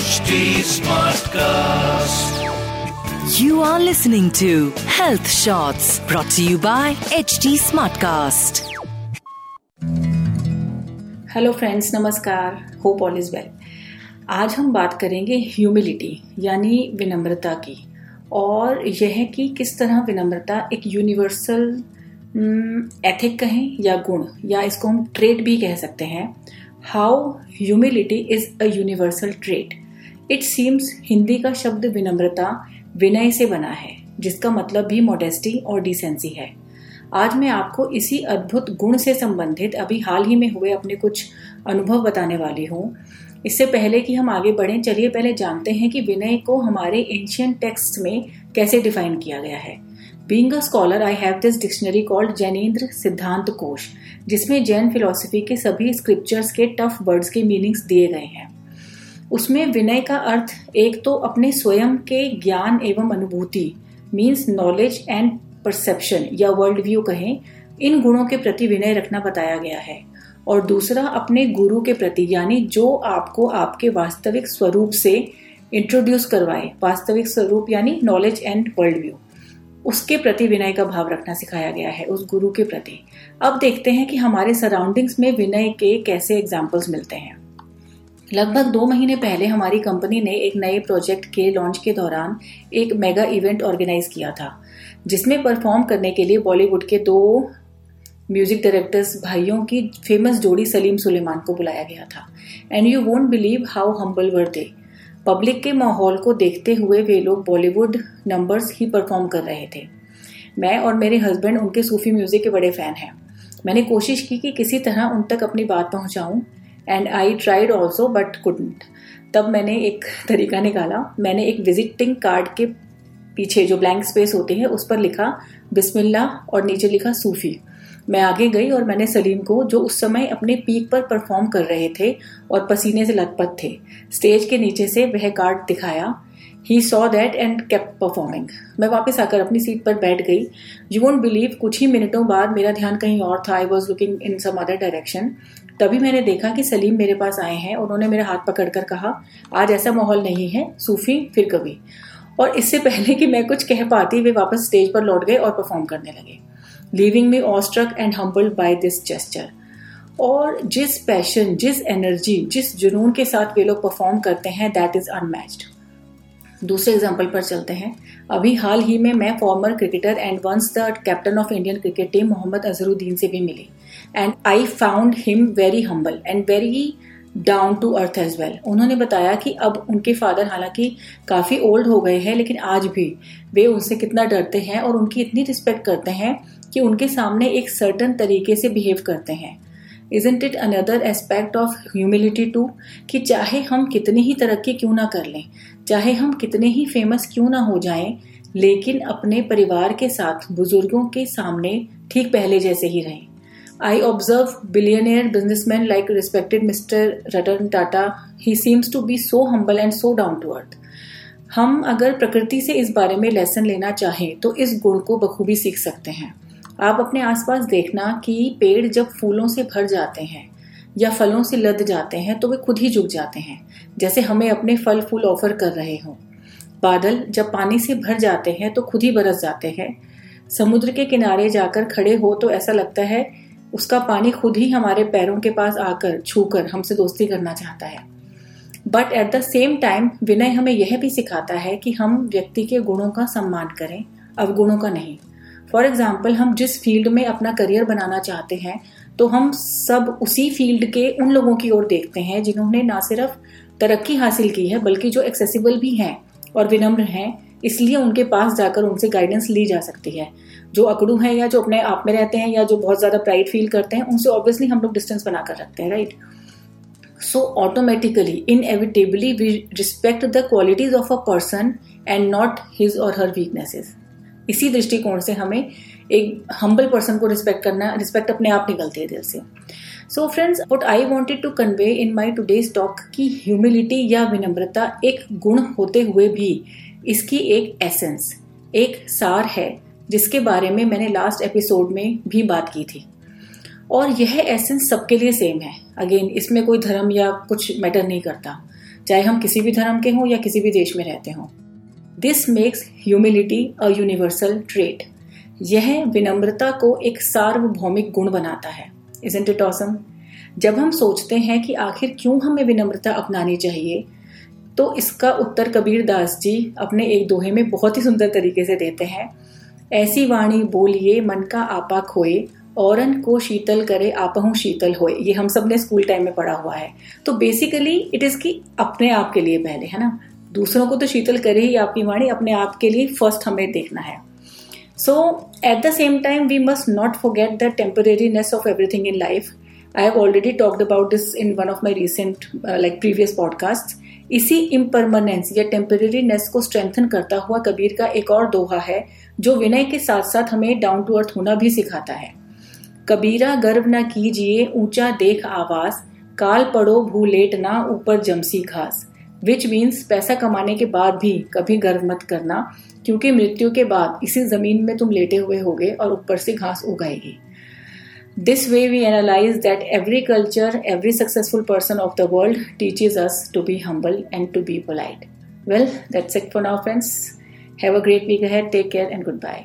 HD Smartcast. You are listening to Health Shots brought to you by HT Smartcast. Hello friends नमस्कार. Hope all is well आज हम बात करेंगे humility यानी विनम्रता की. और यह कि किस तरह विनम्रता एक यूनिवर्सल एथिक कहें या गुण या इसको हम ट्रेड भी कह सकते हैं. How humility is a universal trait it seems Hindi का शब्द विनम्रता, विनय से बना है, जिसका मतलब भी मोडेस्टी और डिसेंसी है। आज मैं आपको इसी अद्भुत गुण से संबंधित अभी हाल ही में हुए अपने कुछ अनुभव बताने वाली हूँ। इससे पहले कि हम आगे बढ़ें, चलिए पहले जानते हैं कि विनय को हमारे एंशियन टेक्स्ट में कैसे डिफाइन किया गया है। Being a scholar I have this dictionary called Jainendra Siddhant Kosh जिसमें जैन फिलोसफी के सभी स्क्रिप्चर्स के टफ वर्ड्स के मीनिंग्स दिए गए हैं। उसमें विनय का अर्थ एक तो अपने स्वयं के ज्ञान एवं अनुभूति मीन्स नॉलेज एंड परसेप्शन या वर्ल्ड व्यू कहें, इन गुणों के प्रति विनय रखना बताया गया है। और दूसरा, अपने गुरु के प्रति, यानी जो आपको आपके वास्तविक स्वरूप से इंट्रोड्यूस करवाए, वास्तविक स्वरूप, यानी नॉलेज एंड वर्ल्ड व्यू उसके प्रति विनय का भाव रखना सिखाया गया है, उस गुरु के प्रति। अब देखते हैं कि हमारे सराउंडिंग्स में विनय के कैसे एग्जाम्पल्स मिलते हैं। लगभग दो महीने पहले हमारी कंपनी ने एक नए प्रोजेक्ट के लॉन्च के दौरान एक मेगा इवेंट ऑर्गेनाइज किया था, जिसमें परफॉर्म करने के लिए बॉलीवुड के दो म्यूज़िक डायरेक्टर्स भाइयों की फ़ेमस जोड़ी सलीम सुलेमान को बुलाया गया था। And you won't believe how humble were they public के माहौल को देखते हुए वे लोग बॉलीवुड नंबर्स ही परफॉर्म कर रहे थे। मैं और मेरे हस्बैंड उनके सूफी म्यूज़िक के बड़े फ़ैन हैं। मैंने कोशिश की कि किसी तरह उन तक अपनी बात पहुंचाऊं and I tried also but couldn't तब मैंने एक तरीका निकाला। मैंने एक विजिटिंग कार्ड के पीछे जो ब्लैंक स्पेस होते हैं, उस पर लिखा बिस्मिल्ला और नीचे लिखा, सूफी. मैं आगे गई और मैंने सलीम को, जो उस समय अपने पीक पर परफॉर्म कर रहे थे और पसीने से लथपथ थे स्टेज के नीचे से वह कार्ड दिखाया। He saw that and kept performing मैं वापस आकर अपनी सीट पर बैठ गई। यू वोंट बिलीव कुछ ही मिनटों बाद मेरा ध्यान कहीं और था। I was looking in some other direction तभी मैंने देखा कि सलीम मेरे पास आए हैं। उन्होंने मेरा हाथ पकड़कर कहा, आज ऐसा माहौल नहीं है, सूफी, फिर कभी। और इससे पहले कि मैं कुछ कह पाती, वे वापस स्टेज पर लौट गए और परफॉर्म करने लगे। Leaving me awestruck and humble by this gesture और जिस पैशन जिस एनर्जी जिस जुनून के साथ वे लोग परफॉर्म करते हैं दैट इज़ अनमैच्ड दूसरे एग्ज़ाम्पल पर चलते हैं। अभी हाल ही में मैं former cricketer and once the captain of Indian cricket team Mohammad Azharuddin से भी मिली। And I found him very humble and very down to earth as well उन्होंने बताया कि अब उनके फादर हालाँकि काफ़ी ओल्ड हो गए हैं, लेकिन आज भी वे उनसे कितना डरते हैं और उनकी इतनी रिस्पेक्ट करते हैं कि उनके सामने एक सर्टन तरीके से बिहेव करते हैं। Isn't it another aspect of humility too कि चाहे हम कितनी ही तरक्की क्यों ना कर लें चाहे हम कितने ही फ़ेमस क्यों ना हो जाएँ, लेकिन अपने परिवार के साथ बुज़ुर्गों के सामने ठीक पहले जैसे ही रहें। I observe billionaire businessman like respected mister Ratan Tata he seems to be so humble and so down to earth हम अगर प्रकृति से इस बारे में लेसन लेना चाहें तो इस गुण को बखूबी सीख सकते हैं। आप अपने आसपास देखना कि पेड़ जब फूलों से भर जाते हैं या फलों से लद जाते हैं तो वे खुद ही झुक जाते हैं, जैसे हमें अपने फल फूल ऑफ़र कर रहे हों। बादल जब पानी से भर जाते हैं तो खुद ही बरस जाते हैं। समुद्र के किनारे जाकर खड़े हो तो ऐसा लगता है उसका पानी खुद ही हमारे पैरों के पास आकर छूकर हमसे दोस्ती करना चाहता है। But at the same time विनय हमें यह भी सिखाता है कि हम व्यक्ति के गुणों का सम्मान करें अवगुणों का नहीं। फॉर एग्ज़ाम्पल हम जिस फ़ील्ड में अपना करियर बनाना चाहते हैं तो हम सब उसी फ़ील्ड के उन लोगों की ओर देखते हैं जिन्होंने ना सिर्फ़ तरक्की हासिल की है, बल्कि जो एक्सेसिबल भी हैं और विनम्र हैं, इसलिए उनके पास जाकर उनसे गाइडेंस ली जा सकती है। जो अकड़ू हैं या जो अपने आप में रहते हैं या जो बहुत ज़्यादा प्राइड फील करते हैं, उनसे ऑब्वियसली हम लोग डिस्टेंस बनाकर रखते हैं right so automatically inevitably we respect the qualities of a person and not his or her weaknesses इसी दृष्टिकोण से हमें एक हम्बल पर्सन को रिस्पेक्ट करना रिस्पेक्ट अपने आप निकलती है दिल से। So friends what I wanted to convey in my today's talk की ह्यूमिलिटी या विनम्रता एक गुण होते हुए भी इसकी एक एसेंस एक सार है, जिसके बारे में मैंने लास्ट एपिसोड में भी बात की थी। और यह एसेंस सबके लिए सेम है। अगेन इसमें कोई धर्म या कुछ मैटर नहीं करता। चाहे हम किसी भी धर्म के हों या किसी भी देश में रहते हों। This makes humility a universal trait यह विनम्रता को एक सार्वभौमिक गुण बनाता है इजेंट इट ऑसम जब हम सोचते हैं कि आखिर क्यों हमें विनम्रता अपनानी चाहिए तो इसका उत्तर कबीर दास जी अपने एक दोहे में बहुत ही सुंदर तरीके से देते हैं। ऐसी वाणी बोलिए, मन का आपा खोए, औरन को शीतल करे, आपहू शीतल होए। ये हम सबने स्कूल टाइम में पढ़ा हुआ है। तो बेसिकली इट इज़ की अपने आप के लिए पहले, है ना? दूसरों को तो शीतल करे ही आपकी वाणी, अपने आप के लिए फ़र्स्ट हमें देखना है। So at the same time we must not forget the temporariness of everything in life I have already talked about this in one of my recent like previous podcast इसी इम्परमानेंस या temporariness को strengthen करता हुआ कबीर का एक और दोहा है, जो विनय के साथ साथ हमें डाउन टू अर्थ होना भी सिखाता है। कबीरा, गर्व न कीजिए, ऊँचा देख आवास काल पड़ो भूलेट ना, ऊपर जमसी घास। विच मीन्स पैसा कमाने के बाद भी कभी गर्व मत करना, क्योंकि मृत्यु के बाद इसी ज़मीन में तुम लेटे हुए होगे और ऊपर से घास उगाएगी। This way we analyze that every culture every successful person of the world teaches us to be humble and to be polite well that's it for now friends have a great week ahead take care and goodbye